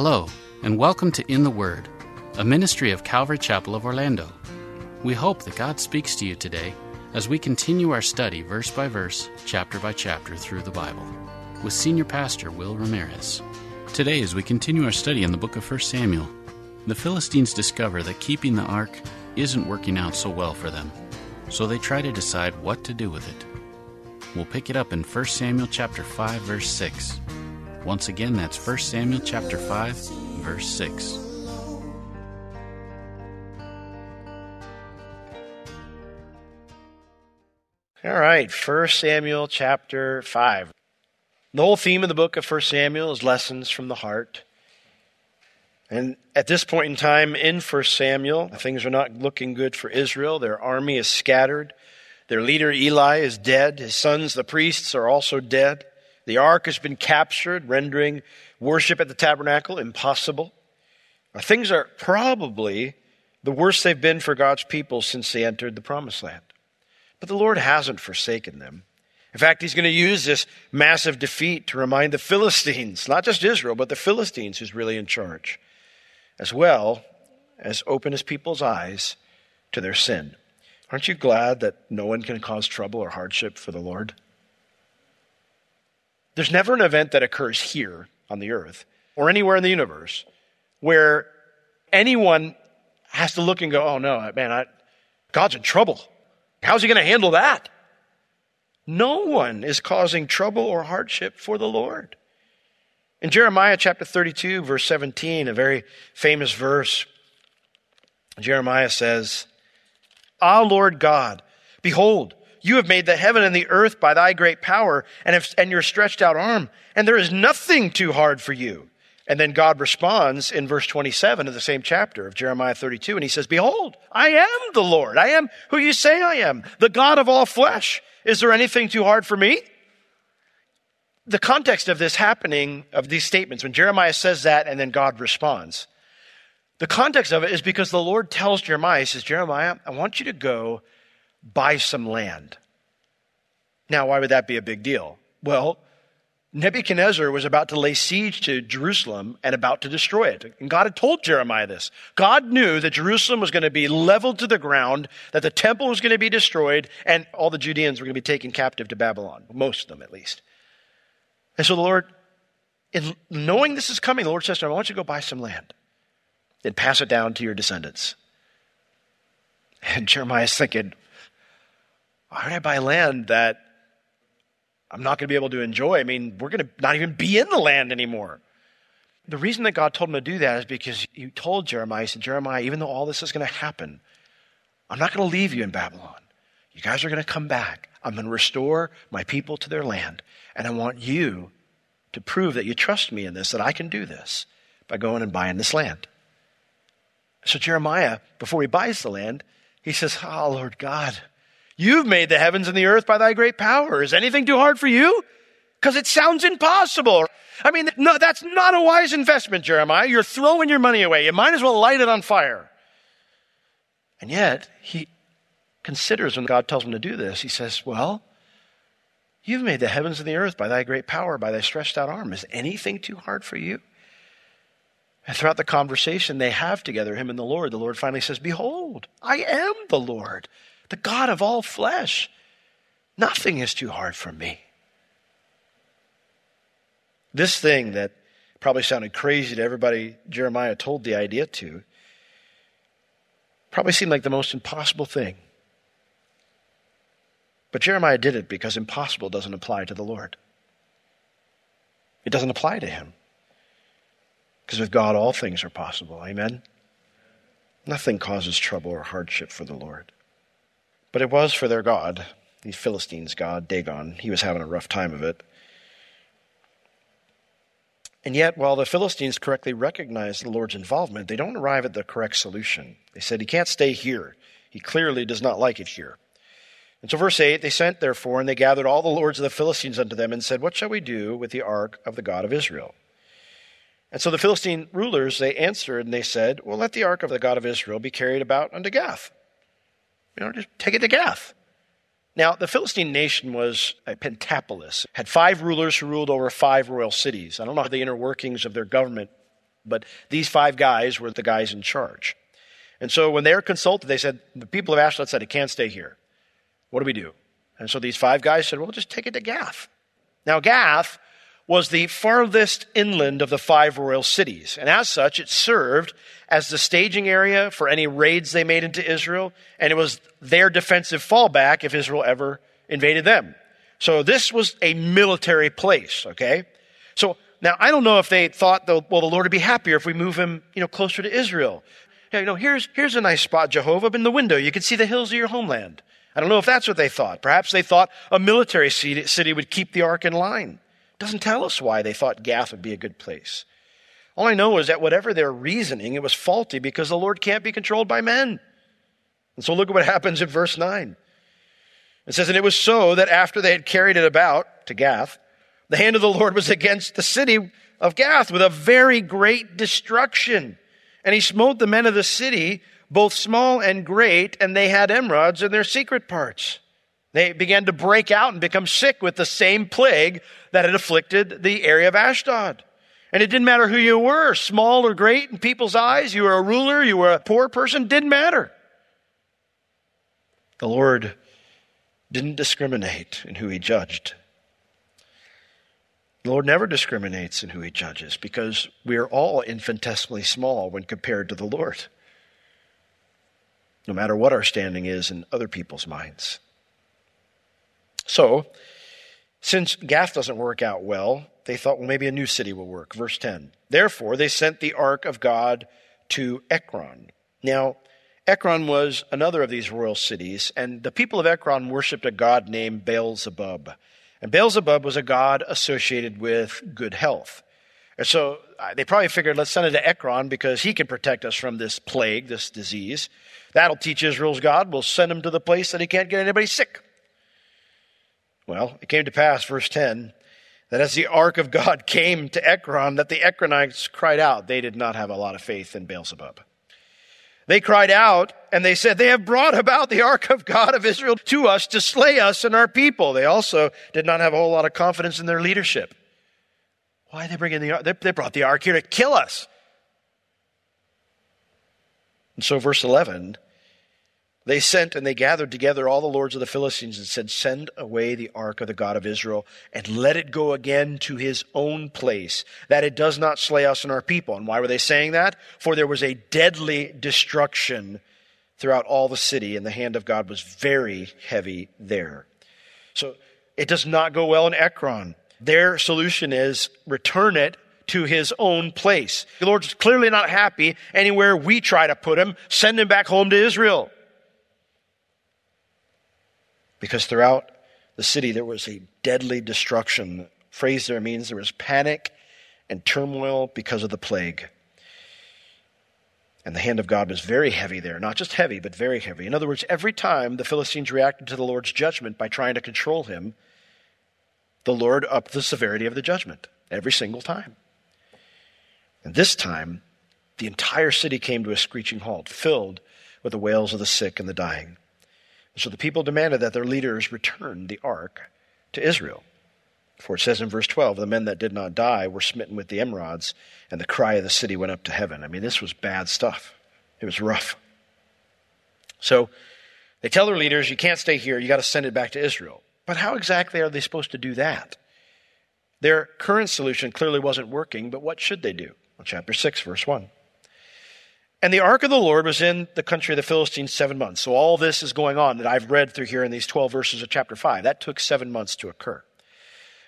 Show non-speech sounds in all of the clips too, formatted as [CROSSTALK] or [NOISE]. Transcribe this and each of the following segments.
Hello, and welcome to In the Word, a ministry of Calvary Chapel of Orlando. We hope that God speaks to you today as we continue our study verse by verse, chapter by chapter through the Bible with Senior Pastor Will Ramirez. Today, as we continue our study in the book of 1 Samuel, the Philistines discover that keeping the ark isn't working out so well for them, so they try to decide what to do with it. We'll pick it up in 1 Samuel chapter 5 verse 6. Once again, that's 1 Samuel chapter 5, verse 6. All right, 1 Samuel chapter 5. The whole theme of the book of 1 Samuel is lessons from the heart. And at this point in time in 1 Samuel, things are not looking good for Israel. Their army is scattered. Their leader Eli is dead. His sons, the priests, are also dead. The ark has been captured, rendering worship at the tabernacle impossible. Things are probably the worst they've been for God's people since they entered the promised land. But the Lord hasn't forsaken them. In fact, he's going to use this massive defeat to remind the Philistines, not just Israel, but the Philistines who's really in charge, as well as open his people's eyes to their sin. Aren't you glad that no one can cause trouble or hardship for the Lord? There's never an event that occurs here on the earth or anywhere in the universe where anyone has to look and go, oh no, man, I, God's in trouble. How's he going to handle that? No one is causing trouble or hardship for the Lord. In Jeremiah chapter 32, verse 17, a very famous verse, Jeremiah says, Ah, Lord God, behold, you have made the heaven and the earth by thy great power and, have, and your stretched out arm, and there is nothing too hard for you. And then God responds in verse 27 of the same chapter of Jeremiah 32, and he says, Behold, I am the Lord. I am who you say I am, the God of all flesh. Is there anything too hard for me? The context of this happening, of these statements, when Jeremiah says that and then God responds, the context of it is because the Lord tells Jeremiah, He says, Jeremiah, I want you to go buy some land. Now, why would that be a big deal? Well, Nebuchadnezzar was about to lay siege to Jerusalem and about to destroy it. And God had told Jeremiah this. God knew that Jerusalem was going to be leveled to the ground, that the temple was going to be destroyed, and all the Judeans were going to be taken captive to Babylon, most of them at least. And so the Lord, in knowing this is coming, the Lord says to him, I want you to go buy some land and pass it down to your descendants. And Jeremiah's thinking, why would I buy land that I'm not going to be able to enjoy. I mean, we're going to not even be in the land anymore. The reason that God told him to do that is because he told Jeremiah, he said, Jeremiah, even though all this is going to happen, I'm not going to leave you in Babylon. You guys are going to come back. I'm going to restore my people to their land. And I want you to prove that you trust me in this, that I can do this by going and buying this land. So Jeremiah, before he buys the land, he says, Oh, Lord God, You've made the heavens and the earth by thy great power. Is anything too hard for you? Because it sounds impossible. I mean, no, that's not a wise investment, Jeremiah. You're throwing your money away. You might as well light it on fire. And yet, he considers when God tells him to do this, he says, Well, you've made the heavens and the earth by thy great power, by thy stretched out arm. Is anything too hard for you? And throughout the conversation they have together, him and the Lord, the Lord finally says, Behold, I am the Lord the God of all flesh. Nothing is too hard for me. This thing that probably sounded crazy to everybody Jeremiah told the idea to probably seemed like the most impossible thing. But Jeremiah did it because impossible doesn't apply to the Lord. It doesn't apply to him. Because with God, all things are possible. Amen? Nothing causes trouble or hardship for the Lord. But it was for their God, the Philistines' God, Dagon. He was having a rough time of it. And yet, while the Philistines correctly recognize the Lord's involvement, they don't arrive at the correct solution. They said, He can't stay here. He clearly does not like it here. And so, verse 8 they sent therefore, and they gathered all the lords of the Philistines unto them, and said, What shall we do with the ark of the God of Israel? And so the Philistine rulers, they answered and they said, Well, let the ark of the God of Israel be carried about unto Gath. You know, just take it to Gath. Now, the Philistine nation was a pentapolis, had five rulers who ruled over five royal cities. I don't know the inner workings of their government, but these five guys were the guys in charge. And so when they were consulted, they said, the people of Ashdod said, it can't stay here. What do we do? And so these five guys said, well, just take it to Gath. Now, Gath was the farthest inland of the five royal cities. And as such, it served as the staging area for any raids they made into Israel. And it was their defensive fallback if Israel ever invaded them. So this was a military place, okay? So now I don't know if they thought, well, the Lord would be happier if we move him, you know, closer to Israel. You know, here's, here's a nice spot, Jehovah, in the window. You can see the hills of your homeland. I don't know if that's what they thought. Perhaps they thought a military city would keep the ark in line. Doesn't tell us why they thought Gath would be a good place. All I know is that whatever their reasoning, it was faulty because the Lord can't be controlled by men. And so look at what happens in verse 9. It says, And it was so that after they had carried it about to Gath, the hand of the Lord was against the city of Gath with a very great destruction. And he smote the men of the city, both small and great, and they had emerods in their secret parts. They began to break out and become sick with the same plague that had afflicted the area of Ashdod. And it didn't matter who you were, small or great in people's eyes, you were a ruler, you were a poor person, didn't matter. The Lord didn't discriminate in who he judged. The Lord never discriminates in who he judges because we are all infinitesimally small when compared to the Lord, no matter what our standing is in other people's minds. So, since Gath doesn't work out well, they thought, well, maybe a new city will work. Verse 10. Therefore, they sent the ark of God to Ekron. Now, Ekron was another of these royal cities, and the people of Ekron worshipped a god named Beelzebub. And Beelzebub was a god associated with good health. And so uh, they probably figured, let's send it to Ekron because he can protect us from this plague, this disease. That'll teach Israel's God. We'll send him to the place that he can't get anybody sick. Well, it came to pass, verse 10, that as the ark of God [LAUGHS] came to Ekron, that the Ekronites cried out. They did not have a lot of faith in Beelzebub. They cried out and they said, They have brought about the ark of God of Israel to us to slay us and our people. They also did not have a whole lot of confidence in their leadership. Why are they bringing the ark? They brought the ark here to kill us. And so, verse 11 they sent and they gathered together all the lords of the Philistines and said, Send away the ark of the God of Israel and let it go again to his own place, that it does not slay us and our people. And why were they saying that? For there was a deadly destruction throughout all the city, and the hand of God was very heavy there. So it does not go well in Ekron. Their solution is return it to his own place. The Lord's clearly not happy anywhere we try to put him. Send him back home to Israel because throughout the city there was a deadly destruction. The phrase there means there was panic and turmoil because of the plague. And the hand of God was very heavy there. Not just heavy, but very heavy. In other words, every time the Philistines reacted to the Lord's judgment by trying to control him, the Lord upped the severity of the judgment. Every single time. And this time, the entire city came to a screeching halt, filled with the wails of the sick and the dying. So the people demanded that their leaders return the ark to Israel. For it says in verse 12, the men that did not die were smitten with the emerods, and the cry of the city went up to heaven. I mean, this was bad stuff. It was rough. So they tell their leaders, you can't stay here, you got to send it back to Israel. But how exactly are they supposed to do that? Their current solution clearly wasn't working, but what should they do? Well, chapter 6, verse 1. And the ark of the Lord was in the country of the Philistines seven months. So all this is going on that I've read through here in these 12 verses of chapter 5. That took seven months to occur.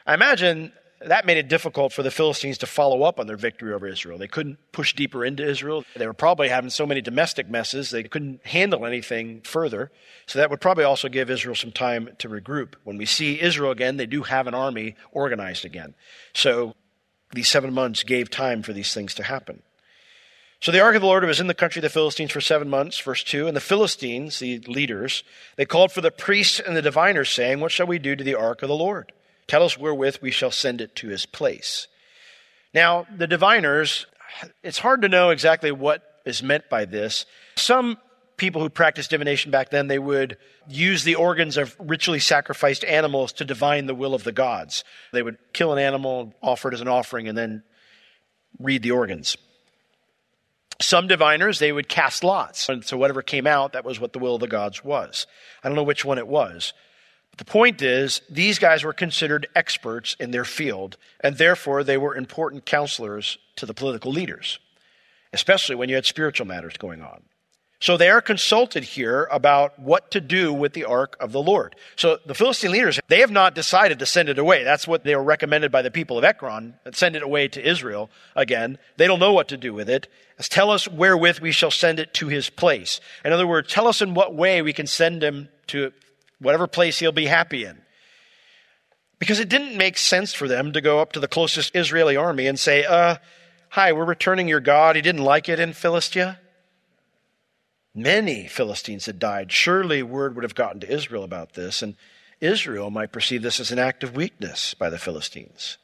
I imagine that made it difficult for the Philistines to follow up on their victory over Israel. They couldn't push deeper into Israel. They were probably having so many domestic messes, they couldn't handle anything further. So that would probably also give Israel some time to regroup. When we see Israel again, they do have an army organized again. So these seven months gave time for these things to happen. So the ark of the Lord was in the country of the Philistines for seven months, verse 2. And the Philistines, the leaders, they called for the priests and the diviners, saying, What shall we do to the ark of the Lord? Tell us wherewith we shall send it to his place. Now, the diviners, it's hard to know exactly what is meant by this. Some people who practiced divination back then, they would use the organs of ritually sacrificed animals to divine the will of the gods. They would kill an animal, offer it as an offering, and then read the organs. Some diviners, they would cast lots. And so whatever came out, that was what the will of the gods was. I don't know which one it was. But the point is, these guys were considered experts in their field, and therefore they were important counselors to the political leaders, especially when you had spiritual matters going on. So they are consulted here about what to do with the ark of the Lord. So the Philistine leaders, they have not decided to send it away. That's what they were recommended by the people of Ekron, send it away to Israel again. They don't know what to do with it. Tell us wherewith we shall send it to his place. In other words, tell us in what way we can send him to whatever place he'll be happy in. Because it didn't make sense for them to go up to the closest Israeli army and say, uh, hi, we're returning your God. He didn't like it in Philistia. Many Philistines had died. Surely word would have gotten to Israel about this, and Israel might perceive this as an act of weakness by the Philistines.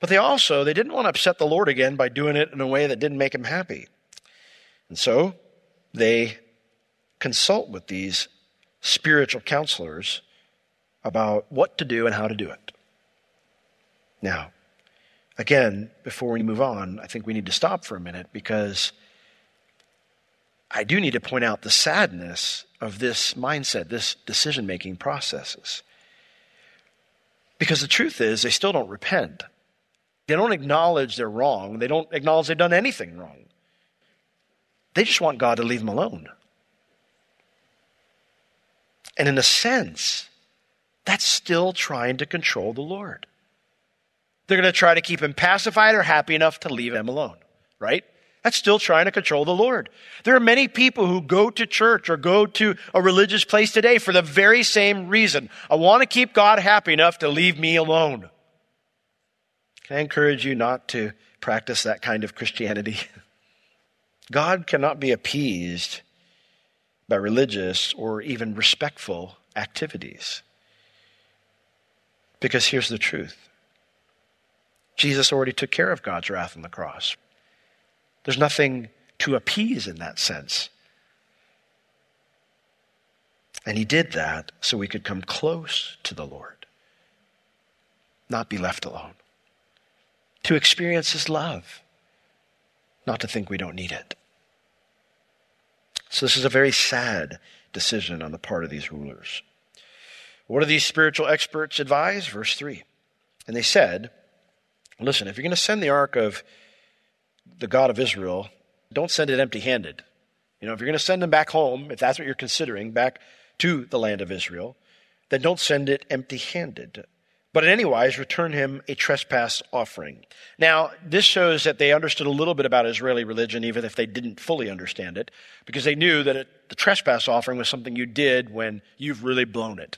But they also, they didn't want to upset the Lord again by doing it in a way that didn't make him happy. And so they consult with these spiritual counselors about what to do and how to do it. Now, again, before we move on, I think we need to stop for a minute because I do need to point out the sadness of this mindset, this decision making processes. Because the truth is, they still don't repent. They don't acknowledge they're wrong. They don't acknowledge they've done anything wrong. They just want God to leave them alone. And in a sense, that's still trying to control the Lord. They're going to try to keep him pacified or happy enough to leave him alone, right? That's still trying to control the Lord. There are many people who go to church or go to a religious place today for the very same reason. I want to keep God happy enough to leave me alone. Can I encourage you not to practice that kind of Christianity? [LAUGHS] God cannot be appeased by religious or even respectful activities. Because here's the truth Jesus already took care of God's wrath on the cross. There's nothing to appease in that sense. And he did that so we could come close to the Lord, not be left alone, to experience his love, not to think we don't need it. So, this is a very sad decision on the part of these rulers. What do these spiritual experts advise? Verse 3. And they said, Listen, if you're going to send the ark of the God of Israel, don't send it empty handed. You know, if you're going to send them back home, if that's what you're considering, back to the land of Israel, then don't send it empty handed. But in any wise, return him a trespass offering. Now, this shows that they understood a little bit about Israeli religion, even if they didn't fully understand it, because they knew that it, the trespass offering was something you did when you've really blown it.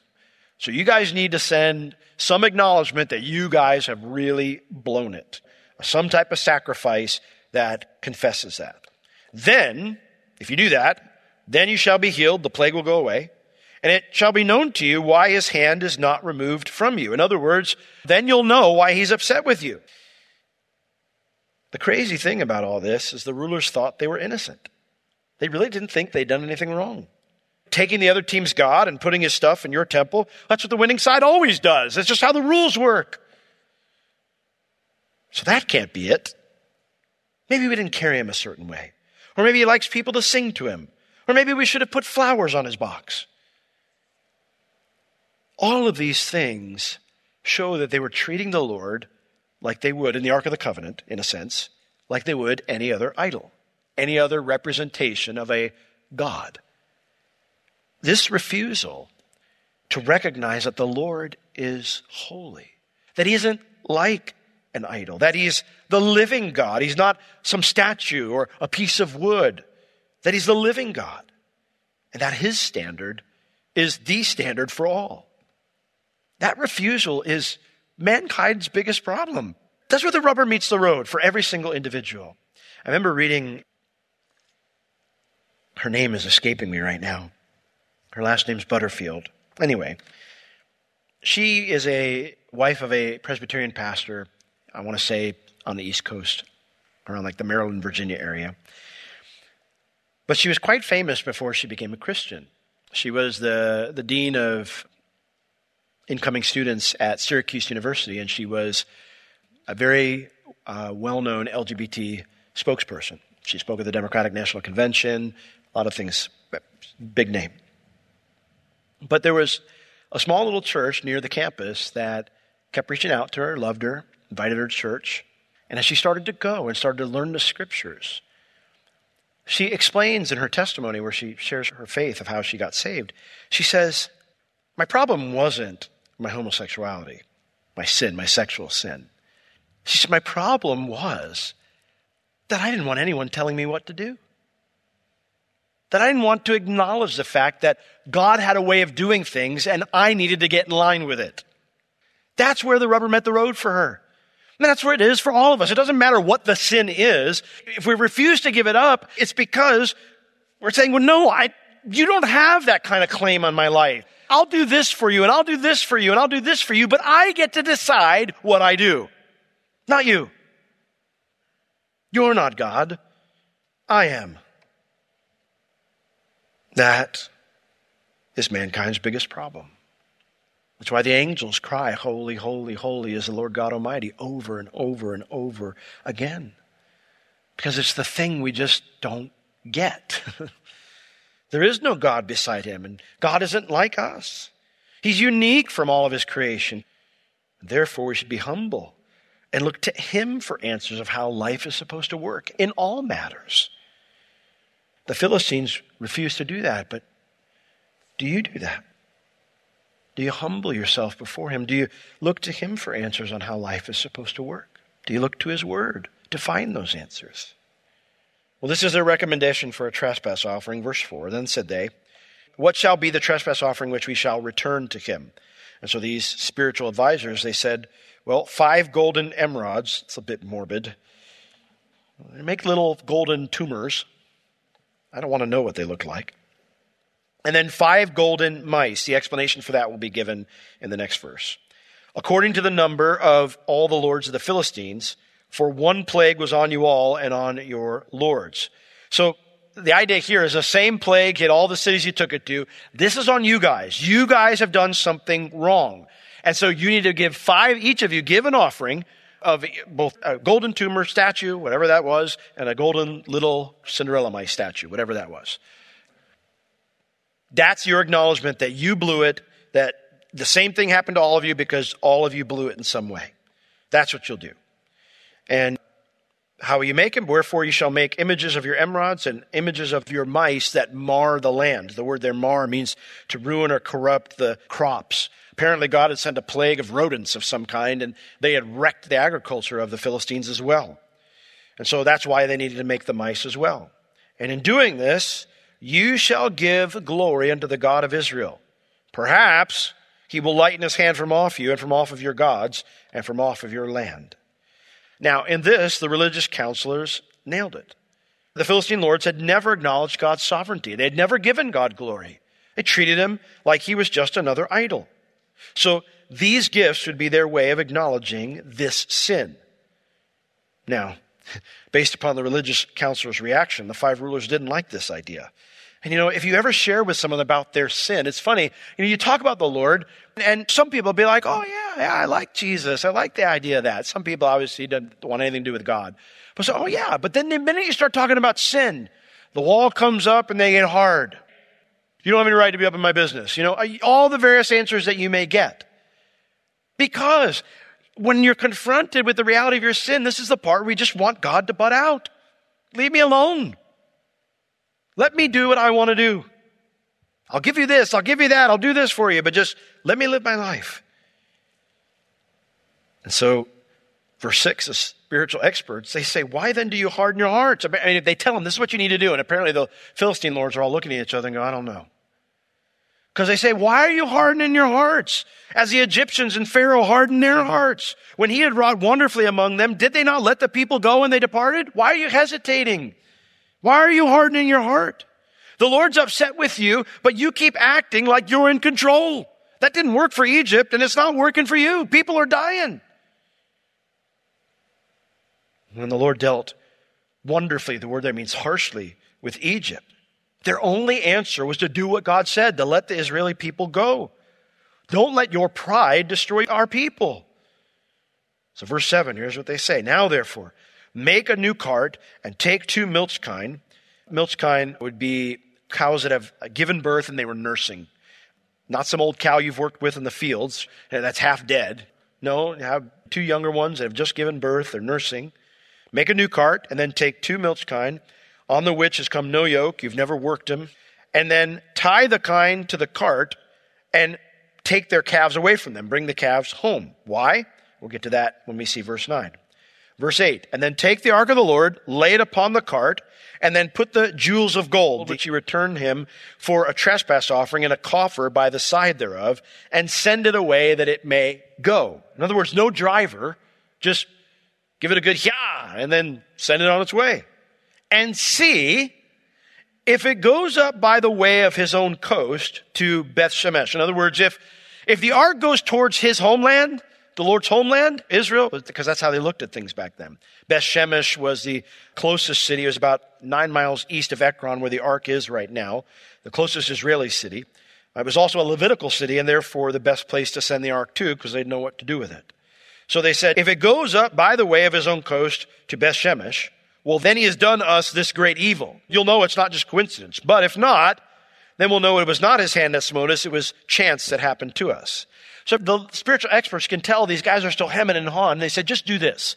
So you guys need to send some acknowledgement that you guys have really blown it. Some type of sacrifice that confesses that. Then, if you do that, then you shall be healed, the plague will go away, and it shall be known to you why his hand is not removed from you. In other words, then you'll know why he's upset with you. The crazy thing about all this is the rulers thought they were innocent. They really didn't think they'd done anything wrong. Taking the other team's God and putting his stuff in your temple, that's what the winning side always does. That's just how the rules work. So that can't be it. Maybe we didn't carry him a certain way. Or maybe he likes people to sing to him. Or maybe we should have put flowers on his box. All of these things show that they were treating the Lord like they would in the Ark of the Covenant, in a sense, like they would any other idol. any other representation of a God. This refusal to recognize that the Lord is holy, that he isn't like an idol, that he's the living God. He's not some statue or a piece of wood, that he's the living God, and that his standard is the standard for all. That refusal is mankind's biggest problem. That's where the rubber meets the road for every single individual. I remember reading, her name is escaping me right now. Her last name's Butterfield. Anyway, she is a wife of a Presbyterian pastor, I want to say on the East Coast, around like the Maryland, Virginia area. But she was quite famous before she became a Christian. She was the, the dean of incoming students at Syracuse University, and she was a very uh, well known LGBT spokesperson. She spoke at the Democratic National Convention, a lot of things, big name. But there was a small little church near the campus that kept reaching out to her, loved her, invited her to church. And as she started to go and started to learn the scriptures, she explains in her testimony where she shares her faith of how she got saved. She says, My problem wasn't my homosexuality, my sin, my sexual sin. She said, My problem was that I didn't want anyone telling me what to do. That I didn't want to acknowledge the fact that God had a way of doing things and I needed to get in line with it. That's where the rubber met the road for her. That's where it is for all of us. It doesn't matter what the sin is. If we refuse to give it up, it's because we're saying, well, no, I, you don't have that kind of claim on my life. I'll do this for you and I'll do this for you and I'll do this for you, but I get to decide what I do. Not you. You're not God. I am. That is mankind's biggest problem. That's why the angels cry, Holy, holy, holy is the Lord God Almighty, over and over and over again. Because it's the thing we just don't get. [LAUGHS] there is no God beside him, and God isn't like us. He's unique from all of his creation. Therefore, we should be humble and look to him for answers of how life is supposed to work in all matters. The Philistines refuse to do that, but do you do that? Do you humble yourself before Him? Do you look to Him for answers on how life is supposed to work? Do you look to His Word to find those answers? Well, this is their recommendation for a trespass offering. Verse 4 Then said they, What shall be the trespass offering which we shall return to Him? And so these spiritual advisors, they said, Well, five golden emerods. It's a bit morbid. They make little golden tumors I don't want to know what they look like. And then five golden mice. The explanation for that will be given in the next verse. According to the number of all the lords of the Philistines, for one plague was on you all and on your lords. So the idea here is the same plague hit all the cities you took it to. This is on you guys. You guys have done something wrong. And so you need to give five, each of you give an offering of both a golden tumor statue, whatever that was, and a golden little Cinderella mice statue, whatever that was. That's your acknowledgement that you blew it, that the same thing happened to all of you because all of you blew it in some way. That's what you'll do. And how you make them? Wherefore you shall make images of your emerods and images of your mice that mar the land. The word there, mar, means to ruin or corrupt the crops. Apparently, God had sent a plague of rodents of some kind, and they had wrecked the agriculture of the Philistines as well. And so that's why they needed to make the mice as well. And in doing this, you shall give glory unto the God of Israel. Perhaps he will lighten his hand from off you and from off of your gods and from off of your land. Now, in this, the religious counselors nailed it. The Philistine lords had never acknowledged God's sovereignty. They had never given God glory. They treated him like he was just another idol. So these gifts would be their way of acknowledging this sin. Now, [LAUGHS] based upon the religious counselor's reaction, the five rulers didn't like this idea. And you know, if you ever share with someone about their sin, it's funny. You know, you talk about the Lord, and some people be like, "Oh yeah, yeah, I like Jesus. I like the idea of that." Some people obviously don't want anything to do with God, but so, oh yeah. But then the minute you start talking about sin, the wall comes up and they get hard. You don't have any right to be up in my business. You know, all the various answers that you may get. Because when you're confronted with the reality of your sin, this is the part where we just want God to butt out. Leave me alone. Let me do what I want to do. I'll give you this, I'll give you that, I'll do this for you, but just let me live my life. And so, verse 6, the spiritual experts, they say, Why then do you harden your hearts? I mean, they tell them this is what you need to do. And apparently the Philistine lords are all looking at each other and go, I don't know. Because they say, Why are you hardening your hearts? As the Egyptians and Pharaoh hardened their hearts. When he had wrought wonderfully among them, did they not let the people go when they departed? Why are you hesitating? Why are you hardening your heart? The Lord's upset with you, but you keep acting like you're in control. That didn't work for Egypt, and it's not working for you. People are dying. When the Lord dealt wonderfully, the word there means harshly, with Egypt, their only answer was to do what God said, to let the Israeli people go. Don't let your pride destroy our people. So, verse 7, here's what they say Now, therefore, make a new cart and take two milch kine. Milch kine would be cows that have given birth and they were nursing. Not some old cow you've worked with in the fields that's half dead. No, you have two younger ones that have just given birth, they're nursing. Make a new cart and then take two milch kine on the which has come no yoke, you've never worked them, and then tie the kine to the cart and take their calves away from them, bring the calves home. Why? We'll get to that when we see verse 9. Verse 8, and then take the ark of the Lord, lay it upon the cart, and then put the jewels of gold, which he returned him for a trespass offering, in a coffer by the side thereof, and send it away that it may go. In other words, no driver, just give it a good yeah, and then send it on its way. And see if it goes up by the way of his own coast to Beth Shemesh. In other words, if, if the ark goes towards his homeland, the Lord's homeland, Israel, because that's how they looked at things back then. Beth Shemesh was the closest city. It was about nine miles east of Ekron, where the ark is right now, the closest Israeli city. It was also a Levitical city, and therefore the best place to send the ark to, because they'd know what to do with it. So they said, if it goes up by the way of his own coast to Beth Shemesh, well, then he has done us this great evil. You'll know it's not just coincidence. But if not, then we'll know it was not his hand that smote us, it was chance that happened to us. So the spiritual experts can tell these guys are still hemming and hawing. They said, just do this.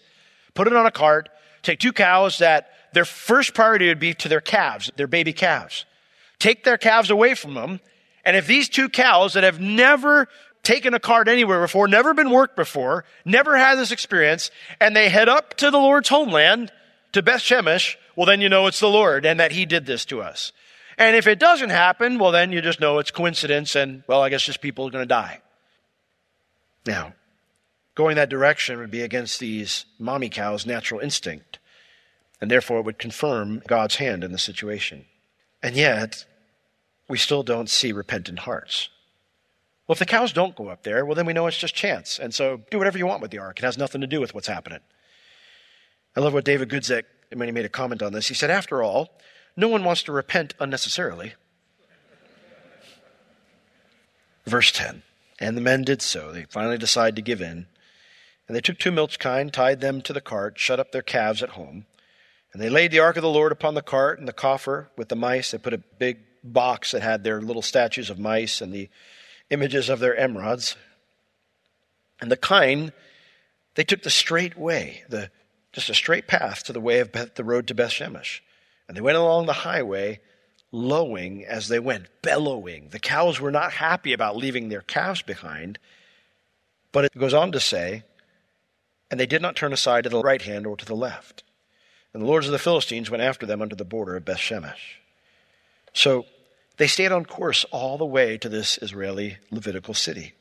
Put it on a cart, take two cows that their first priority would be to their calves, their baby calves. Take their calves away from them. And if these two cows that have never taken a cart anywhere before, never been worked before, never had this experience, and they head up to the Lord's homeland, to Beth Shemesh, well, then you know it's the Lord and that He did this to us. And if it doesn't happen, well, then you just know it's coincidence and, well, I guess just people are going to die. Now, going that direction would be against these mommy cows' natural instinct, and therefore it would confirm God's hand in the situation. And yet, we still don't see repentant hearts. Well, if the cows don't go up there, well, then we know it's just chance. And so do whatever you want with the ark. It has nothing to do with what's happening. I love what David Guzik, when he made a comment on this, he said, After all, no one wants to repent unnecessarily. Verse 10 and the men did so. They finally decided to give in. And they took two milch kine, tied them to the cart, shut up their calves at home. And they laid the ark of the Lord upon the cart and the coffer with the mice. They put a big box that had their little statues of mice and the images of their emerods. And the kine, they took the straight way, the, just a straight path to the way of Beth, the road to Beth Shemesh. And they went along the highway lowing as they went, bellowing. The cows were not happy about leaving their calves behind. But it goes on to say, and they did not turn aside to the right hand or to the left. And the lords of the Philistines went after them under the border of Beth Shemesh. So they stayed on course all the way to this Israeli Levitical city.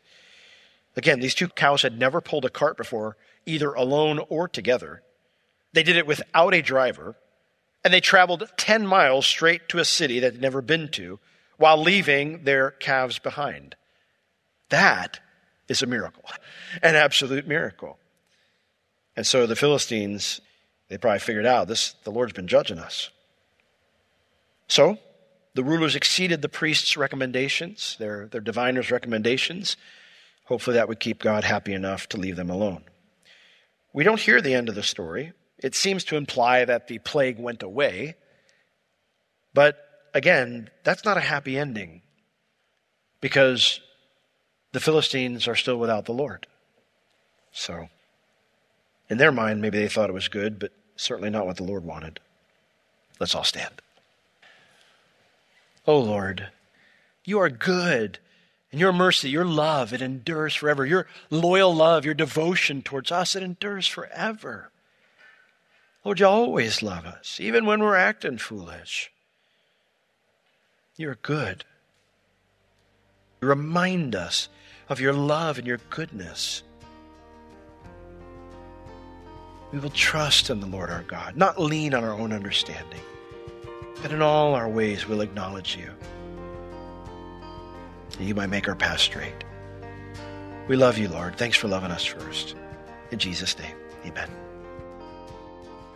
Again, these two cows had never pulled a cart before, either alone or together. They did it without a driver. And they traveled 10 miles straight to a city that they'd never been to while leaving their calves behind. That is a miracle, [LAUGHS] an absolute miracle. And so the Philistines, they probably figured out this, the Lord's been judging us. So the rulers exceeded the priests' recommendations, their, their diviners' recommendations. Hopefully that would keep God happy enough to leave them alone. We don't hear the end of the story. It seems to imply that the plague went away. But again, that's not a happy ending because the Philistines are still without the Lord. So, in their mind, maybe they thought it was good, but certainly not what the Lord wanted. Let's all stand. Oh Lord, you are good. And your mercy, your love, it endures forever. Your loyal love, your devotion towards us, it endures forever. Lord, you always love us, even when we're acting foolish. You're good. You remind us of your love and your goodness. We will trust in the Lord our God, not lean on our own understanding, but in all our ways we'll acknowledge you. And you might make our path straight. We love you, Lord. Thanks for loving us first. In Jesus' name, amen.